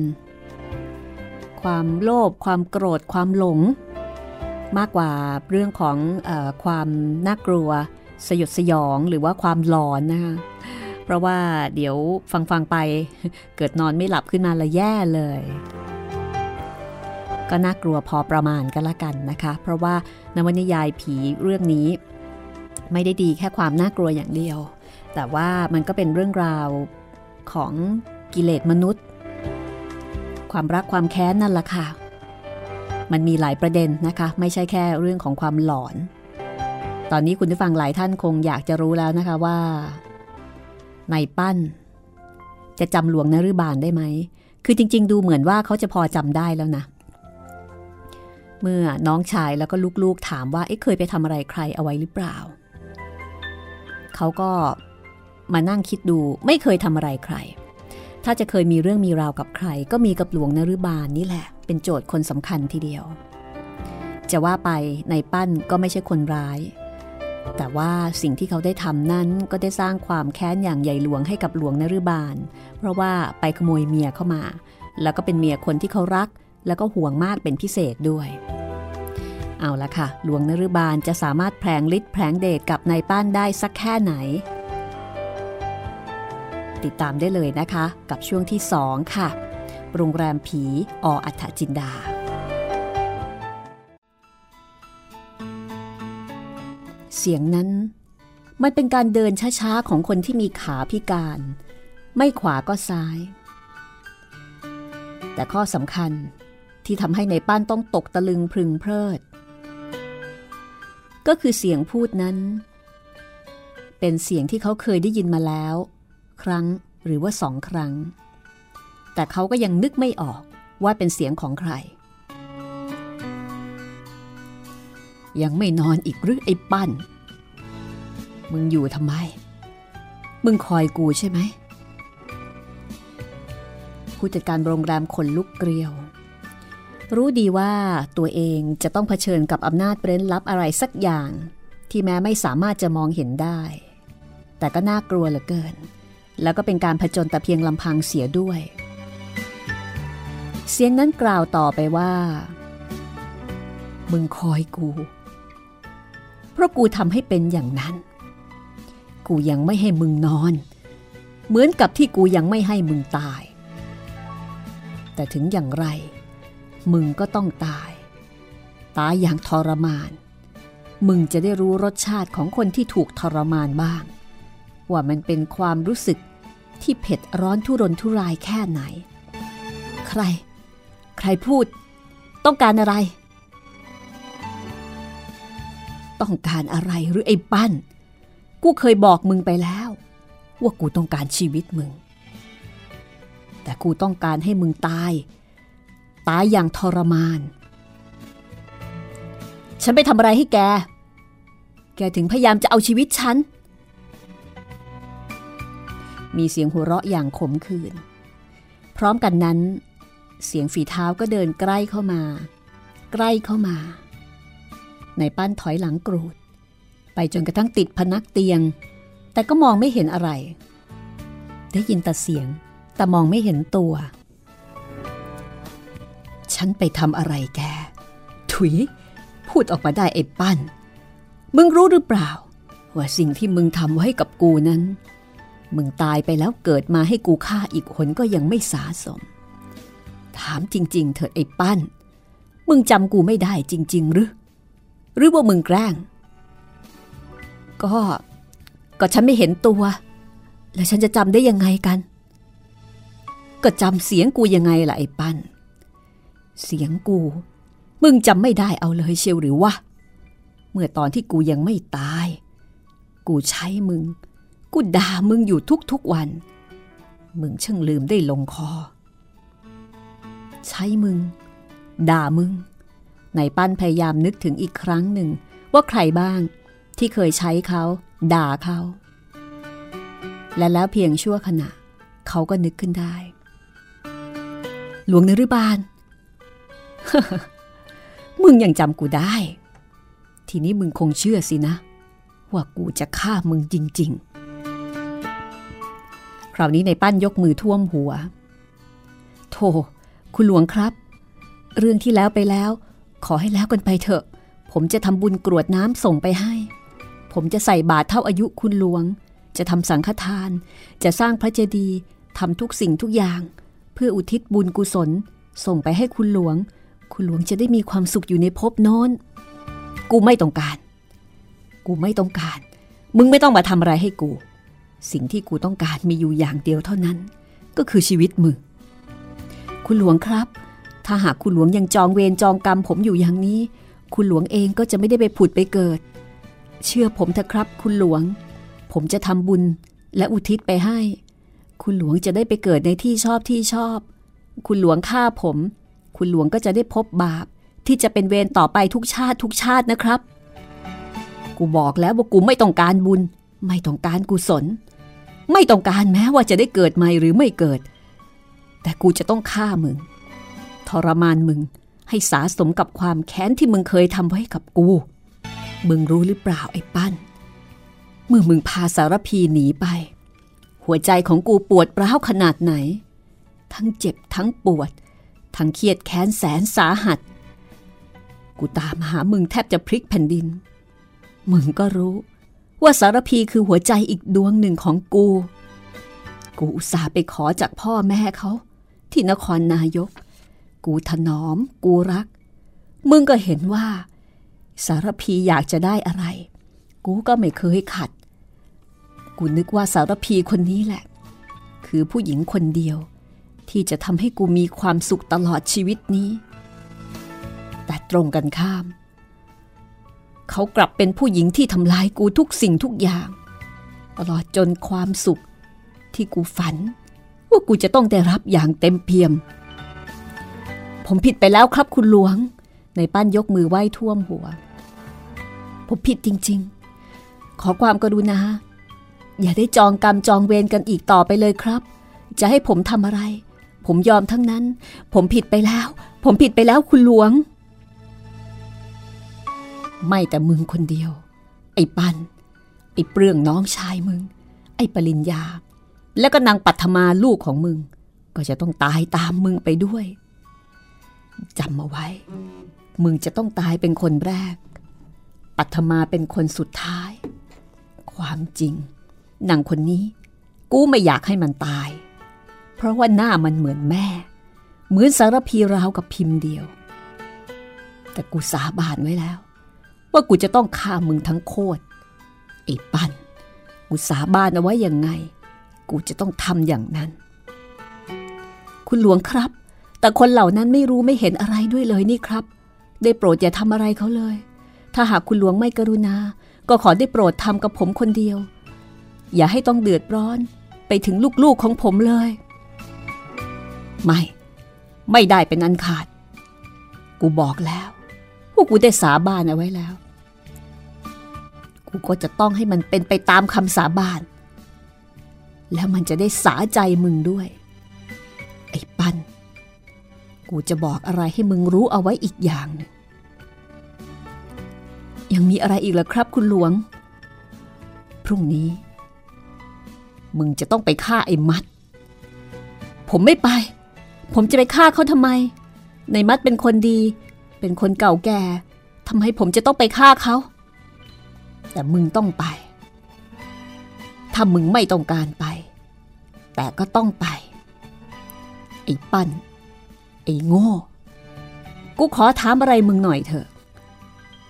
S3: ความโลภความโกรธความหลง มากกว่าเรื่องของอความน่ากลัว สยดสยองหรือว่าความหลอนนะคะ เพราะว่าเดี๋ยวฟังฟังไป เกิดนอนไม่หลับขึ้นมาละแย่เลย ก็น่ากลัวพอประมาณกันละกันนะคะ เพราะว่านวนิยายผีเรื่องนี้ ไม่ได้ดีแค่ความน่ากลัวอย่างเดียว แต่ว่ามันก็เป็นเรื่องราวของกิเลสมนุษย์ ความรักความแค้นนั่นแหละค่ะ มันมีหลายประเด็นนะคะ ไม่ใช่แค่เรื่องของความหลอน ตอนนี้คุณผู้ฟังหลายท่านคงอยากจะรู้แล้วนะคะว่า ในปั้น จะจำหลวงนฤบาลได้ไหม คือจริง ๆ ดูเหมือนว่าเขาจะพอจำได้แล้วนะ เมื่อน้องชายแล้วก็ลูกๆถามว่าเอ๊ะเคยไปทำอะไรใครเอาไว้หรือเปล่า เขาก็มานั่งคิดดูไม่เคยทำอะไรใคร ถ้าจะเคยมีเรื่องมีราวกับใคร ก็มีกับหลวงนรุบาลนี่แหละ เป็นโจทย์คนสำคัญทีเดียว จะว่าไปในปั้นก็ไม่ใช่คนร้าย แต่ว่าสิ่งที่เขาได้ทำนั้นก็ได้สร้างความแค้นอย่างใหญ่หลวงให้กับหลวงนรุบาล เพราะว่าไปขโมยเมียเข้ามา แล้วก็เป็นเมียคนที่เขารัก แล้วก็ห่วงมากเป็นพิเศษด้วย เอาละค่ะ หลวงนรุบาลจะสามารถแผลงฤทธิ์แผลงเดชกับนายป้านได้สักแค่ไหน ติดตามได้เลยนะคะ กับช่วงที่ 2 ค่ะ โรงแรมผีออัฏฐจินดา เสียงนั้น มันเป็นการเดินช้าๆของคนที่มีขาพิการ ไม่ขวาก็ซ้าย แต่ข้อสำคัญที่ทำให้ในป้านต้องตกตะลึงพึงเพลิด ก็คือเสียงพูดนั้น เป็นเสียงที่เขาเคยได้ยินมาแล้ว ครั้งหรือว่าสองครั้ง แต่เขาก็ยังนึกไม่ออกว่าเป็นเสียงของใคร ยังไม่นอนอีกหรือไอ้ปั้น มึงอยู่ทำไม มึงคอยกูใช่ไหม ผู้จัดการโรงแรมคนลุกเกลียว รู้ดีว่าตัวเองจะต้องเผชิญกับอำนาจเร้นลับอะไรสักอย่าง ที่แม้ไม่สามารถจะมองเห็นได้ แต่ก็น่ากลัวเหลือเกิน แล้วก็เป็นการผจญแต่เพียงลำพังเสียด้วย เสียงนั้นกล่าวต่อไปว่ามึงคอยกู เพราะกูทำให้เป็นอย่างนั้น กูยังไม่ให้มึงนอน เหมือนกับที่กูยังไม่ให้มึงตาย แต่ถึงอย่างไร มึงก็ต้องตาย ตายอย่างทรมาน มึงจะได้รู้รสชาติของคนที่ถูกทรมานบ้าง ว่ามันเป็นความรู้สึกที่เผ็ดร้อนทุรนทุรายแค่ไหน ใคร ใครพูด ต้องการอะไร ต้องการอะไรหรือไอ้ปั้น กูเคยบอกมึงไปแล้ว ว่ากูต้องการชีวิตมึง แต่กูต้องการให้มึงตาย ตายอย่างทรมาน ฉันไปทำอะไรให้แก แกถึงพยายามจะเอาชีวิตฉัน มีเสียงหัวเราะอย่างขมขื่น พร้อมกันนั้น เสียงฝีเท้าก็เดินใกล้เข้ามา ใกล้เข้ามา ในปั้นถอยหลังกรูด ไปจนกระทั่งติดพนักเตียง แต่ก็มองไม่เห็นอะไร ได้ยินแต่เสียง แต่มองไม่เห็นตัว ฉันไปทำอะไรแก ถุย พูดออกมาได้ไอ้ปั้น มึงรู้หรือเปล่า ว่าสิ่งที่มึงทำไว้กับกูนั้น มึงตายไปแล้วเกิดมาให้กูฆ่าอีกคนก็ยังไม่สาสม ถามจริง ๆ เถิดไอ้ปั้น มึงจำกูไม่ได้จริง ๆ หรือ หรือว่ามึงแกล้ง ก็ ก็ฉันไม่เห็นตัว แล้วฉันจะจำได้ยังไงกัน ก็จำเสียงกูยังไงล่ะไอ้ปั้น เสียงกู มึงจำไม่ได้เอาเลยเชียวหรือวะ เมื่อตอนที่กูยังไม่ตาย กูใช้มึง กูด่ามึงอยู่ทุกๆวัน มึงช่างลืมได้ลงคอ ใช้มึง ด่ามึง นายปั้นพยายามนึกถึงอีกครั้งหนึ่ง ว่าใครบ้างที่เคยใช้เขา ด่าเขา และแล้วเพียงชั่วขณะ เขาก็นึกขึ้นได้ หลวงนรุบาลมึงยังจำกูได้ ทีนี้มึงคงเชื่อสินะ ว่ากูจะฆ่ามึงจริง ๆ คราวนี้ในปั้นยกมือท่วมหัว โธ่คุณหลวงครับ เรื่องที่แล้วไปแล้ว ขอให้แล้วกันไปเถอะ ผมจะทำบุญกรวดน้ำส่งไปให้ ผมจะใส่บาตรเท่าอายุคุณหลวง จะทำสังฆทาน จะสร้างพระเจดีย์ทำทุกสิ่งทุกอย่าง เพื่ออุทิศบุญกุศล ส่งไปให้คุณหลวง คุณหลวงจะได้มีความสุขอยู่ในภพโน้น กูไม่ต้องการ กูไม่ต้องการ มึงไม่ต้องมาทำอะไรให้กู สิ่งที่กูต้องการมีอยู่อย่างเดียวเท่านั้น ก็คือชีวิตมึงคุณหลวงครับ ถ้าหากคุณหลวงยังจองเวรจองกรรมผมอยู่อย่างนี้ คุณหลวงเองก็จะไม่ได้ไปผุดไปเกิด เชื่อผมเถอะครับ คุณหลวง ผมจะทำบุญและอุทิศไปให้ คุณหลวงจะได้ไปเกิดในที่ชอบที่ชอบ คุณหลวงฆ่าผม คุณหลวงก็จะได้พบบาป ที่จะเป็นเวรต่อไปทุกชาติทุกชาตินะครับ กูบอกแล้วว่ากูไม่ต้องการบุญ ไม่ต้องการกุศล ไม่ต้องการแม้ว่าจะได้เกิดใหม่หรือไม่เกิด แต่กูจะต้องฆ่ามึง ทรมานมึง ให้สาสมกับความแค้นที่มึงเคยทำไว้กับกู มึงรู้หรือเปล่าไอ้ปั้น เมื่อมึงพาสารพีหนีไป หัวใจของกูปวดร้าวขนาดไหน ทั้งเจ็บทั้งปวด ทั้งเครียดแค้นแสนสาหัส กูตามหามึงแทบจะพลิกแผ่นดิน มึงก็รู้ว่าสารพีคือหัวใจอีกดวงหนึ่งของกู กูอุตส่าห์ไปขอจากพ่อแม่เขา ที่นครนายก กูถนอม กูรัก มึงก็เห็นว่า สารพีอยากจะได้อะไร กูก็ไม่เคยขัด กูนึกว่าสารพีคนนี้แหละ คือผู้หญิงคนเดียว ที่จะทำให้กูมีความสุขตลอดชีวิตนี้ แต่ตรงกันข้าม เขากลับเป็นผู้หญิงที่ทำลายกูทุกสิ่งทุกอย่าง ตลอดจนความสุขที่กูฝัน ว่ากูจะต้องได้รับอย่างเต็มเปี่ยม ผมผิดไปแล้วครับคุณหลวง ในปั้นยกมือไหว้ท่วมหัว ผมผิดจริง ๆ ขอความกรุณา อย่าได้จองกรรมจองเวรกันอีกต่อไปเลยครับ จะให้ผมทำอะไร ผมยอมทั้งนั้น ผมผิดไปแล้ว ผมผิดไปแล้วคุณหลวง ไม่แต่มึงคนเดียว ไอ้ปันไอ้เปลืองน้องชายมึง ไอ้ปริญญา แล้วก็นางปัทมาลูกของมึง ก็จะต้องตายตามมึงไปด้วย จำมาไว้ มึงจะต้องตายเป็นคนแรก ปัทมาเป็นคนสุดท้าย ความจริงนางคนนี้ กูไม่อยากให้มันตาย เพราะว่าหน้ามันเหมือนแม่ เหมือนสารพีราวกับพิมพ์เดียว แต่กูสาบานไว้แล้ว ว่ากูจะต้องฆ่ามึงทั้งโคตรไอ้ปั้นกูสาบานเอาไว้ยังไง กูจะต้องทำอย่างนั้น คุณหลวงครับ แต่คนเหล่านั้นไม่รู้ไม่เห็นอะไรด้วยเลยนี่ครับ ได้โปรดอย่าทำอะไรเขาเลย ถ้าหากคุณหลวงไม่กรุณา ก็ขอได้โปรดทำกับผมคนเดียว อย่าให้ต้องเดือดร้อน ไปถึงลูกๆของผมเลย ไม่ ไม่ได้เป็นอันขาด กูบอกแล้วพว่ากูได้สาบานเอาไว้แล้ว กูก็จะต้องให้มันเป็นไปตามคำสาบาน แล้วมันจะได้สาใจมึงด้วย ไอ้ปัน กูจะบอกอะไรให้มึงรู้เอาไว้อีกอย่างหนึ่งยังมีอะไรอีกเหรอครับคุณหลวง พรุ่งนี้ มึงจะต้องไปฆ่าไอ้มัด ผมไม่ไป ผมจะไปฆ่าเขาทำไม ในมัดเป็นคนดี เป็นคนเก่าแก่ทำไมผมจะต้องไปฆ่าเขา แต่มึงต้องไป ถ้ามึงไม่ต้องการไป แต่ก็ต้องไป ไอ้ปั้น ไอ้โง่ กูขอถามอะไรมึงหน่อยเถอะ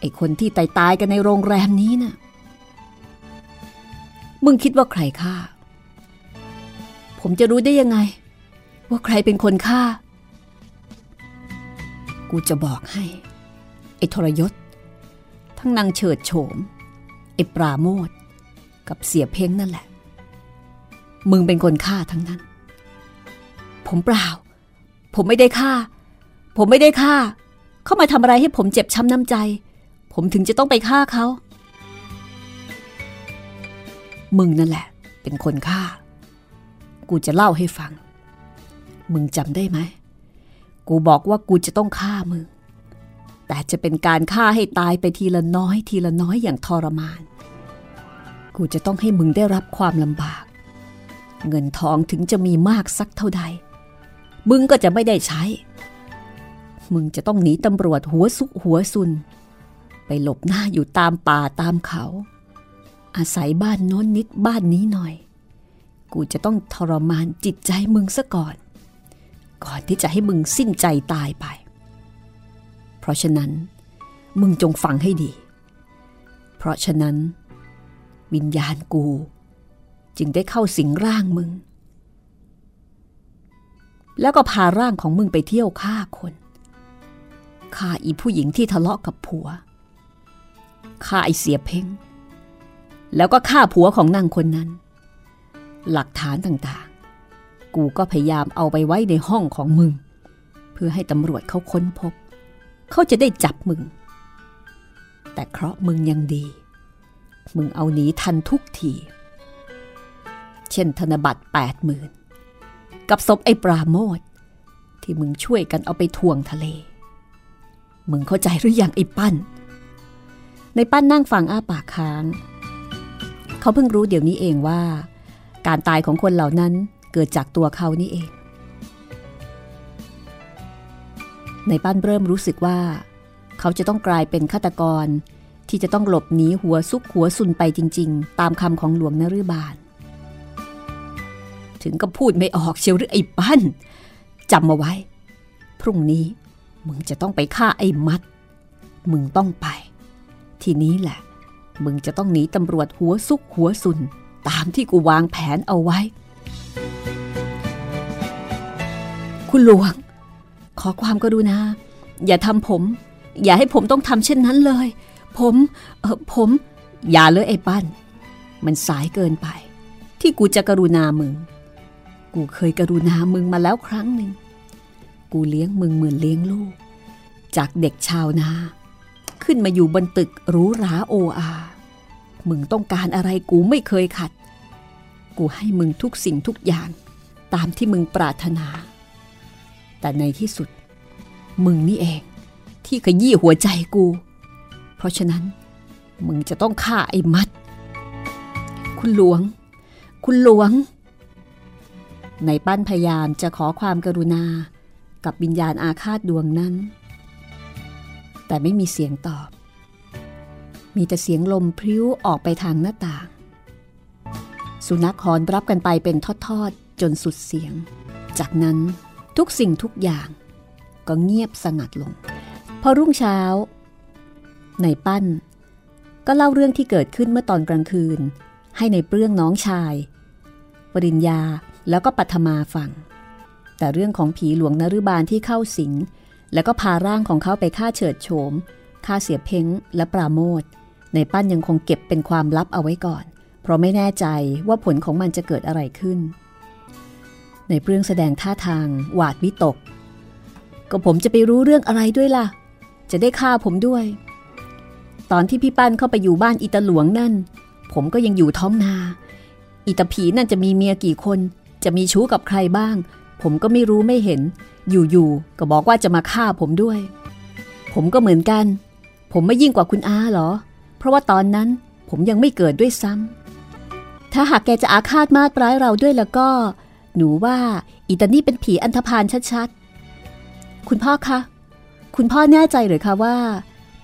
S3: ไอ้คนที่ตายตายกันในโรงแรมนี้น่ะ มึงคิดว่าใครฆ่า ผมจะรู้ได้ยังไง ว่าใครเป็นคนฆ่า กูจะบอกให้ ไอ้ทรยศ ทั้งนางเฉิดโฉม ไอ้ปราโมทกับเสียเพ้งนั่นแหละ มึงเป็นคนฆ่าทั้งนั้น ผมเปล่า ผมไม่ได้ฆ่า ผมไม่ได้ฆ่า เขามาทำอะไรให้ผมเจ็บช้ำน้ำใจ ผมถึงจะต้องไปฆ่าเขา มึงนั่นแหละ เป็นคนฆ่า กูจะเล่าให้ฟัง มึงจำได้ไหม กูบอกว่ากูจะต้องฆ่ามึง แต่จะเป็นการฆ่าให้ตายไปทีละน้อยทีละน้อยอย่างทรมาน กูจะต้องให้มึงได้รับความลำบาก เงินทองถึงจะมีมากสักเท่าใด มึงก็จะไม่ได้ใช้ มึงจะต้องหนีตำรวจหัวซุกหัวซุน ไปหลบหน้าอยู่ตามป่าตามเขา อาศัยบ้านโน้นนิดบ้านนี้หน่อย กูจะต้องทรมานจิตใจมึงซะก่อน ก่อนที่จะให้มึงสิ้นใจตายไป เพราะฉะนั้น มึงจงฟังให้ดี เพราะฉะนั้น วิญญาณกู จึงได้เข้าสิงร่างมึง แล้วก็พาร่างของมึงไปเที่ยวฆ่าคนฆ่าอีผู้หญิงที่ทะเลาะกับผัวฆ่าไอเสียเพ่ง แล้วก็ฆ่าผัวของนางคนนั้น หลักฐานต่างๆ กูก็พยายามเอาไปไว้ในห้องของมึง เพื่อให้ตำรวจเขาค้นพบ เขาจะได้จับมึง แต่เคราะห์มึงยังดี มึงเอาหนีทันทุกที เช่นธนบัตรแปดหมื่น กับศพไอ้ปราโมทที่มึงช่วยกันเอาไปทวงทะเล มึงเข้าใจหรือยังไอ้ปั้น ในปั้นนั่งฟังอ้าปากค้าง เขาเพิ่งรู้เดี๋ยวนี้เองว่า การตายของคนเหล่านั้นเกิดจากตัวเขานี่เอง ในปั้นเริ่มรู้สึกว่า เขาจะต้องกลายเป็นฆาตกรที่จะต้องหลบหนีหัวซุกหัวซุนไปจริง ๆ ตามคำของหลวงนฤบาล ถึงก็พูดไม่ออกเชียวหรือไอ้ปั้นจำมาไว้ พรุ่งนี้มึงจะต้องไปฆ่าไอ้มัด มึงต้องไป ทีนี้แหละ มึงจะต้องหนีตำรวจหัวซุกหัวซุน ตามที่กูวางแผนเอาไว้ คุณหลวง ขอความกรุณาอย่าทำผม อย่าให้ผมต้องทำเช่นนั้นเลย ผมเออผม อย่าเลยไอ้ปั้น มันสายเกินไป ที่กูจะกรุณามึง กูเคยกรุณามึงมาแล้วครั้งหนึ่ง กูเลี้ยงมึงเหมือนเลี้ยงลูก จากเด็กชาวนา ขึ้นมาอยู่บนตึกหรูหราโออา มึงต้องการอะไรกูไม่เคยขัด กูให้มึงทุกสิ่งทุกอย่าง ตามที่มึงปรารถนา แต่ในที่สุด มึงนี่เอง ที่ขยี้หัวใจกู เพราะฉะนั้น มึงจะต้องฆ่าไอ้มัด คุณหลวง คุณหลวง ในปั้นพยายามจะขอความกรุณา กับวิญญาณอาฆาตดวงนั้น แต่ไม่มีเสียงตอบ มีแต่เสียงลมพลิ้วออกไปทางหน้าต่าง สุนัขหอนรับกันไปเป็นทอดๆ จนสุดเสียง จากนั้นทุกสิ่งทุกอย่าง ก็เงียบสงัดลง พอรุ่งเช้า ในปั้น ก็เล่าเรื่องที่เกิดขึ้นเมื่อตอนกลางคืน ให้ในเปลื้องน้องชาย ปริญญา แล้วก็ปัทมาฟัง แต่เรื่องของผีหลวงนรุบาลที่เข้าสิง แล้วก็พาร่างของเขาไปฆ่าเฉิดโฉมฆ่าเสียเพ้งและปราโมทในปั้นยังคงเก็บเป็นความลับเอาไว้ก่อน เพราะไม่แน่ใจว่าผลของมันจะเกิดอะไรขึ้น ในเรื่องแสดงท่าทางหวาดวิตก ก็ผมจะไปรู้เรื่องอะไรด้วยล่ะ จะได้ฆ่าผมด้วย ตอนที่พี่ปั้นเข้าไปอยู่บ้านอิตาหลวงนั่น ผมก็ยังอยู่ท้องนา อิตาผีนั่นจะมีเมียกี่คน จะมีชู้กับใครบ้าง ผมก็ไม่รู้ไม่เห็น อยู่ๆก็บอกว่าจะมาฆ่าผมด้วย ผมก็เหมือนกัน ผมไม่ยิ่งกว่าคุณอาเหรอ เพราะว่าตอนนั้นผมยังไม่เกิดด้วยซ้ำถ้าหากแกจะอาฆาตมาตร้ายเราด้วยแล้วก็ หนูว่าอิตานี่เป็นผีอันธพาลชัดๆ คุณพ่อคะคุณพ่อแน่ใจหรือคะว่า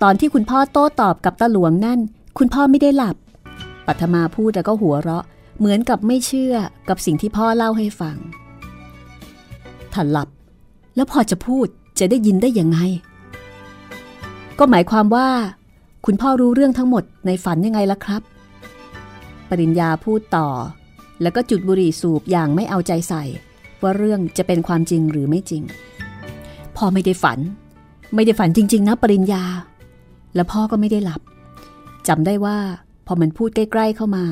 S3: ตอนที่คุณพ่อโต้ตอบกับตาหลวงนั่น คุณพ่อไม่ได้หลับปัทมาพูดแล้วก็หัวเราะ เหมือนกับไม่เชื่อกับสิ่งที่พ่อเล่าให้ฟังถ้าหลับ แล้วพอจะพูดจะได้ยินได้ยังไง ก็หมายความว่า คุณพ่อรู้เรื่องทั้งหมดในฝันยังไงล่ะครับ ปริญญาพูดต่อ แล้วก็จุดบุหรี่สูบอย่างไม่เอาใจใส่ ว่าเรื่องจะเป็นความจริงหรือไม่จริง พ่อไม่ได้ฝัน ไม่ได้ฝันจริง ๆ นะ ปริญญา แล้วพ่อก็ไม่ได้หลับจำได้ว่า พอมันพูดใกล้ ๆเข้ามา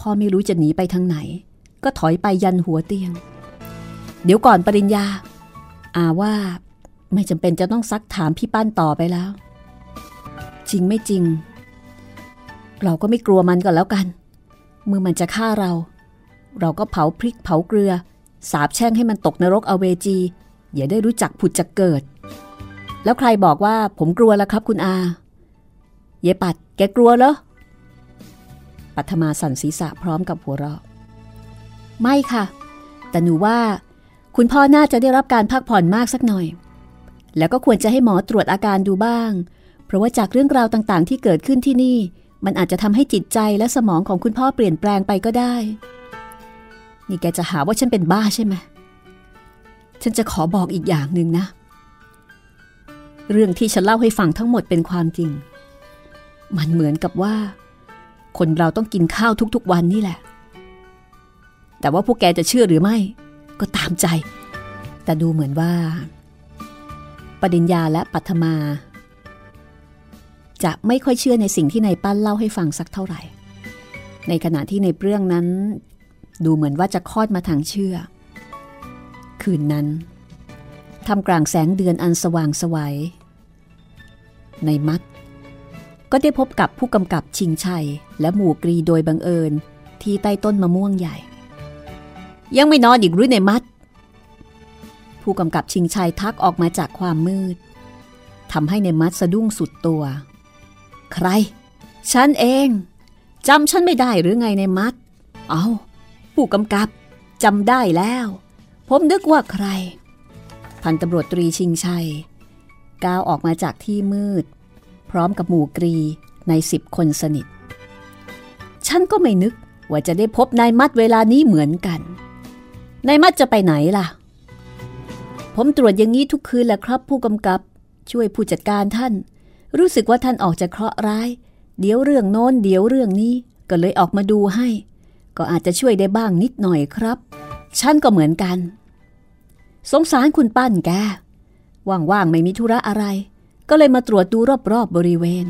S3: พ่อไม่รู้จะหนีไปทางไหน ก็ถอยไปยันหัวเตียง เดี๋ยวก่อนปริญญา อาว่าไม่จำเป็นจะต้องซักถามพี่ปั้นต่อไปแล้ว จริงไม่จริง เราก็ไม่กลัวมันก่อนแล้วกัน เมื่อมันจะฆ่าเรา เราก็เผาพริกเผาเกลือ สาบแช่งให้มันตกนรกอเวจี อย่าได้รู้จักผุดจะเกิด แล้วใครบอกว่าผมกลัวละครับคุณอา เยปัดแกกลัวเหรอ ปัทมาสั่นศีรษะพร้อมกับหัวเราะ ไม่ค่ะ แต่หนูว่า คุณพ่อน่าจะได้รับการพักผ่อนมากสักหน่อย แล้วก็ควรจะให้หมอตรวจอาการดูบ้าง เพราะว่าจากเรื่องราวต่างๆ ที่เกิดขึ้นที่นี่ มันอาจจะทำให้จิตใจและสมองของคุณพ่อเปลี่ยนแปลงไปก็ได้ นี่แกจะหาว่าฉันเป็นบ้าใช่ไหมฉันจะขอบอกอีกอย่างหนึ่งนะ เรื่องที่ฉันเล่าให้ฟังทั้งหมดเป็นความจริง มันเหมือนกับว่า คนเราต้องกินข้าวทุกๆวันนี่แหละ แต่ว่าพวกแกจะเชื่อหรือไม่ ก็ตามใจ แต่ดูเหมือนว่า ปริญญาและปัทมา จะไม่ค่อยเชื่อในสิ่งที่นายปั้นเล่าให้ฟังสักเท่าไหร่ ในขณะที่ในเรื่องนั้น ดูเหมือนว่าจะคลอดมาทางเชื่อ คืนนั้นทำกลางแสงเดือนอันสว่างสวัยในมัด ก็ได้พบกับผู้กำกับชิงชัย และหมู่กรีโดยบังเอิญที่ใต้ต้นมะม่วงใหญ่ ยังไม่นอนอีกหรือในมัด ผู้กำกับชิงชัยทักออกมาจากความมืดทำให้ในมัดสะดุ้งสุดตัว ใคร ฉันเองจำฉันไม่ได้หรือไงในมัด เอาผู้กำกับจำได้แล้ว ผมนึกว่าใคร พันตำรวจตรีชิงชัยก้าวออกมาจากที่มืด พร้อมกับหมู่กรีในสิบคนสนิท ฉันก็ไม่นึกว่าจะได้พบนายมัดเวลานี้เหมือนกัน นายมัดจะไปไหนล่ะ ผมตรวจอย่างนี้ทุกคืนแหละครับ ผู้กำกับ ช่วยผู้จัดการท่าน รู้สึกว่าท่านออกจะเคราะห์ร้าย เดี๋ยวเรื่องโน้น เดี๋ยวเรื่องนี้ ก็เลยออกมาดูให้ ก็อาจจะช่วยได้บ้างนิดหน่อยครับ ฉันก็เหมือนกัน สงสารคุณปั้นแก ว่างๆไม่มีธุระอะไร ก็เลยมาตรวจดูรอบๆบบริเวณ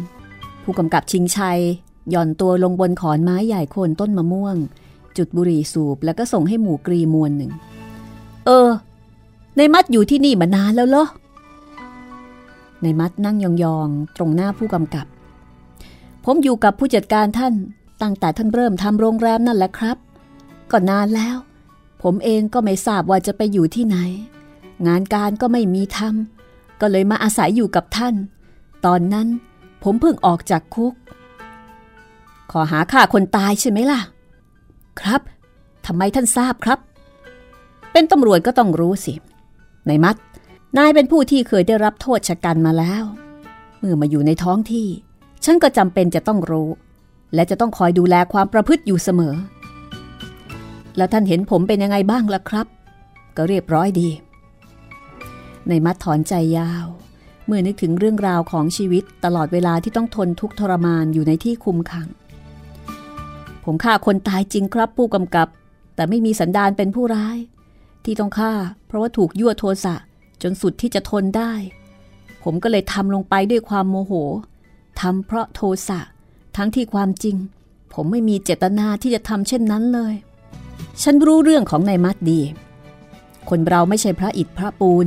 S3: ผู้กำกับชิงชัย หย่อนตัวลงบนขอนไม้ใหญ่โคนต้นมะม่วง จุดบุหรี่สูบแล้วก็ส่งให้หมู่กรีมวลหนึ่ง เออ ในมัดอยู่ที่นี่มานานแล้วเหรอในมัดนั่งยองๆ ตรงหน้าผู้กำกับ ผมอยู่กับผู้จัดการท่าน ตั้งแต่ท่านเริ่มทำโรงแรมนั่นแหละครับ ก็นานแล้ว ผมเองก็ไม่ทราบว่าจะไปอยู่ที่ไหน งานการก็ไม่มีทำ ก็เลยมาอาศัยอยู่กับท่าน ตอนนั้นผมเพิ่งออกจากคุก ขอหาฆ่าคนตายใช่ไหมล่ะ ครับทำไมท่านทราบครับ เป็นตำรวจก็ต้องรู้สิในมัดนายเป็นผู้ที่เคยได้รับโทษชะกันมาแล้ว เมื่อมาอยู่ในท้องที่ ฉันก็จำเป็นจะต้องรู้ และจะต้องคอยดูแลความประพฤติอยู่เสมอ แล้วท่านเห็นผมเป็นยังไงบ้างล่ะครับ ก็เรียบร้อยดี ในมัดถอนใจยาว เมื่อนึกถึงเรื่องราวของชีวิตตลอดเวลาที่ต้องทนทุกข์ทรมานอยู่ในที่คุมขัง ผมฆ่าคนตายจริงครับผู้กำกับ แต่ไม่มีสันดานเป็นผู้ร้าย ที่ต้องฆ่า เพราะว่าถูกยั่วโทสะจนสุดที่จะทนได้ ผมก็เลยทำลงไปด้วยความโมโหทำเพราะโทสะทั้งที่ความจริง ผมไม่มีเจตนาที่จะทำเช่นนั้นเลย ฉันรู้เรื่องของนายมัดดี คนเราไม่ใช่พระอิฐพระปูน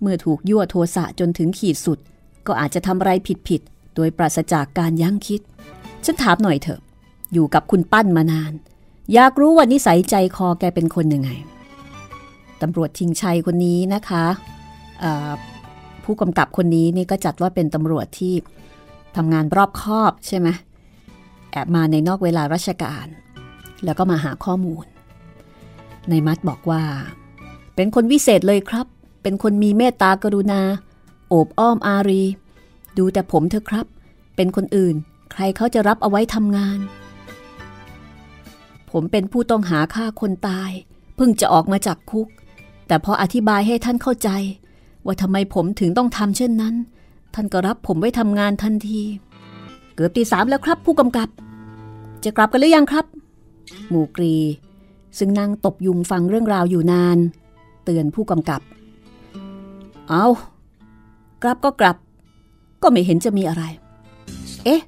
S3: เมื่อถูกยั่วโทสะจนถึงขีดสุด ก็อาจจะทำอะไรผิดๆ โดยปราศจากการยั้งคิด ฉันถามหน่อยเถอะ อยู่กับคุณปั้นมานาน อยากรู้ว่านิสัยใจคอแกเป็นคนยังไงตำรวจชิงชัยคนนี้นะคะผู้กำกับคนนี้นี่ก็จัดว่าเป็นตำรวจที่ทำงานรอบคอบใช่ไหมแอบมาในนอกเวลาราชการ แล้วก็มาหาข้อมูล ในมัดบอกว่า เป็นคนวิเศษเลยครับ เป็นคนมีเมตตากรุณา โอบอ้อมอารี ดูแต่ผมเถอะครับ เป็นคนอื่น ใครเขาจะรับเอาไว้ทำงาน ผมเป็นผู้ต้องหาฆ่าคนตาย เพิ่งจะออกมาจากคุก แต่พออธิบายให้ท่านเข้าใจ ว่าทำไมผมถึงต้องทำเช่นนั้น ท่านก็รับผมไว้ทำงานทันที เกือบตีสามแล้วครับ ผู้กำกับ จะกลับกันหรือยังครับ หมูกรีซึ่งนั่งตบยุงฟังเรื่องราวอยู่นาน เตือนผู้กำกับ เอากลับก็กลับ ก็ไม่เห็นจะมีอะไร เอ๊ะ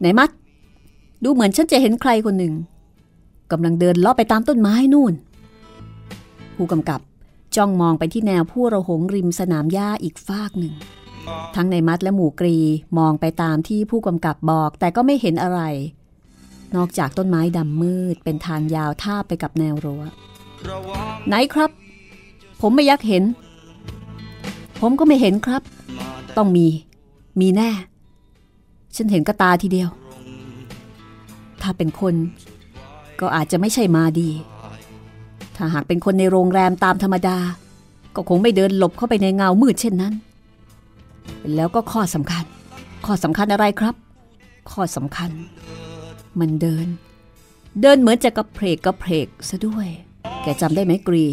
S3: ไหนมัด ดูเหมือนฉันจะเห็นใครคนหนึ่งกำลังเดินเลาะไปตามต้นไม้นู่น ผู้กำกับจ้องมองไปที่แนวผู้ระหงริมสนามหญ้าอีกฟากหนึ่ง ทั้งในมัดและหมู่กรีมองไปตามที่ผู้กำกับบอก แต่ก็ไม่เห็นอะไร นอกจากต้นไม้ดำมืดเป็นทางยาวท่าไปกับแนวรัว้วไหนครับ ผมไม่ยักเห็น ผมก็ไม่เห็นครับ ต้องมี มีแน่ ฉันเห็นกระตาทีเดียว ถ้าเป็นคน ก็อาจจะไม่ใช่มาดี ถ้าหากเป็นคนในโรงแรมตามธรรมดา ก็คงไม่เดินหลบเข้าไปในเงามืดเช่นนั้น แล้วก็ข้อสำคัญ ข้อสำคัญอะไรครับ ข้อสำคัญ มันเดิน เดินเหมือนจะกระเพกกระเพกซะด้วย แกจำได้ไหมกรี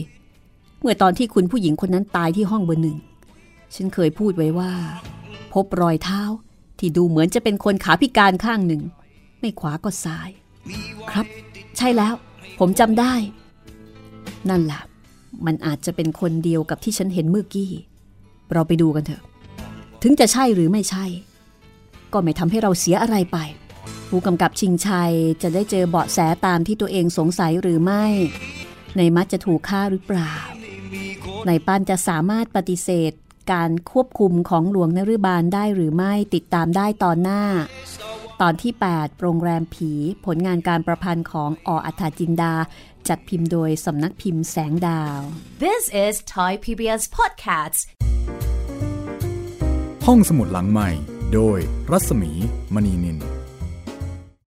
S3: เมื่อตอนที่คุณผู้หญิงคนนั้นตายที่ห้องเบอร์หนึ่ง ฉันเคยพูดไว้ว่า พบรอยเท้าที่ดูเหมือนจะเป็นคนขาพิการข้างหนึ่ง ไม่ขวาก็ซ้าย ครับ ใช่แล้ว ผมจำได้ นั่นแหละมันอาจจะเป็นคนเดียวกับที่ฉันเห็นเมื่อกี้ เราไปดูกันเถอะ ถึงจะใช่หรือไม่ใช่ ก็ไม่ทำให้เราเสียอะไรไป ผู้กำกับชิงชัยจะได้เจอเบาะแสตามที่ตัวเองสงสัยหรือไม่ ในมัดจะถูกฆ่าหรือเปล่า ในป้านจะสามารถปฏิเสธ การควบคุมของหลวงนฤบาลได้หรือไม่ติดตามได้ตอนหน้า ตอนที่ 8 โรงแรมผี ผลงานการประพันธ์ของออัฐจินดา จัดพิมพ์โดยสำนักพิมพ์แสงดาว
S1: This is Thai PBS Podcasts
S2: ห้องสมุดหลังใหม่ โดยรัศมีมณีนิน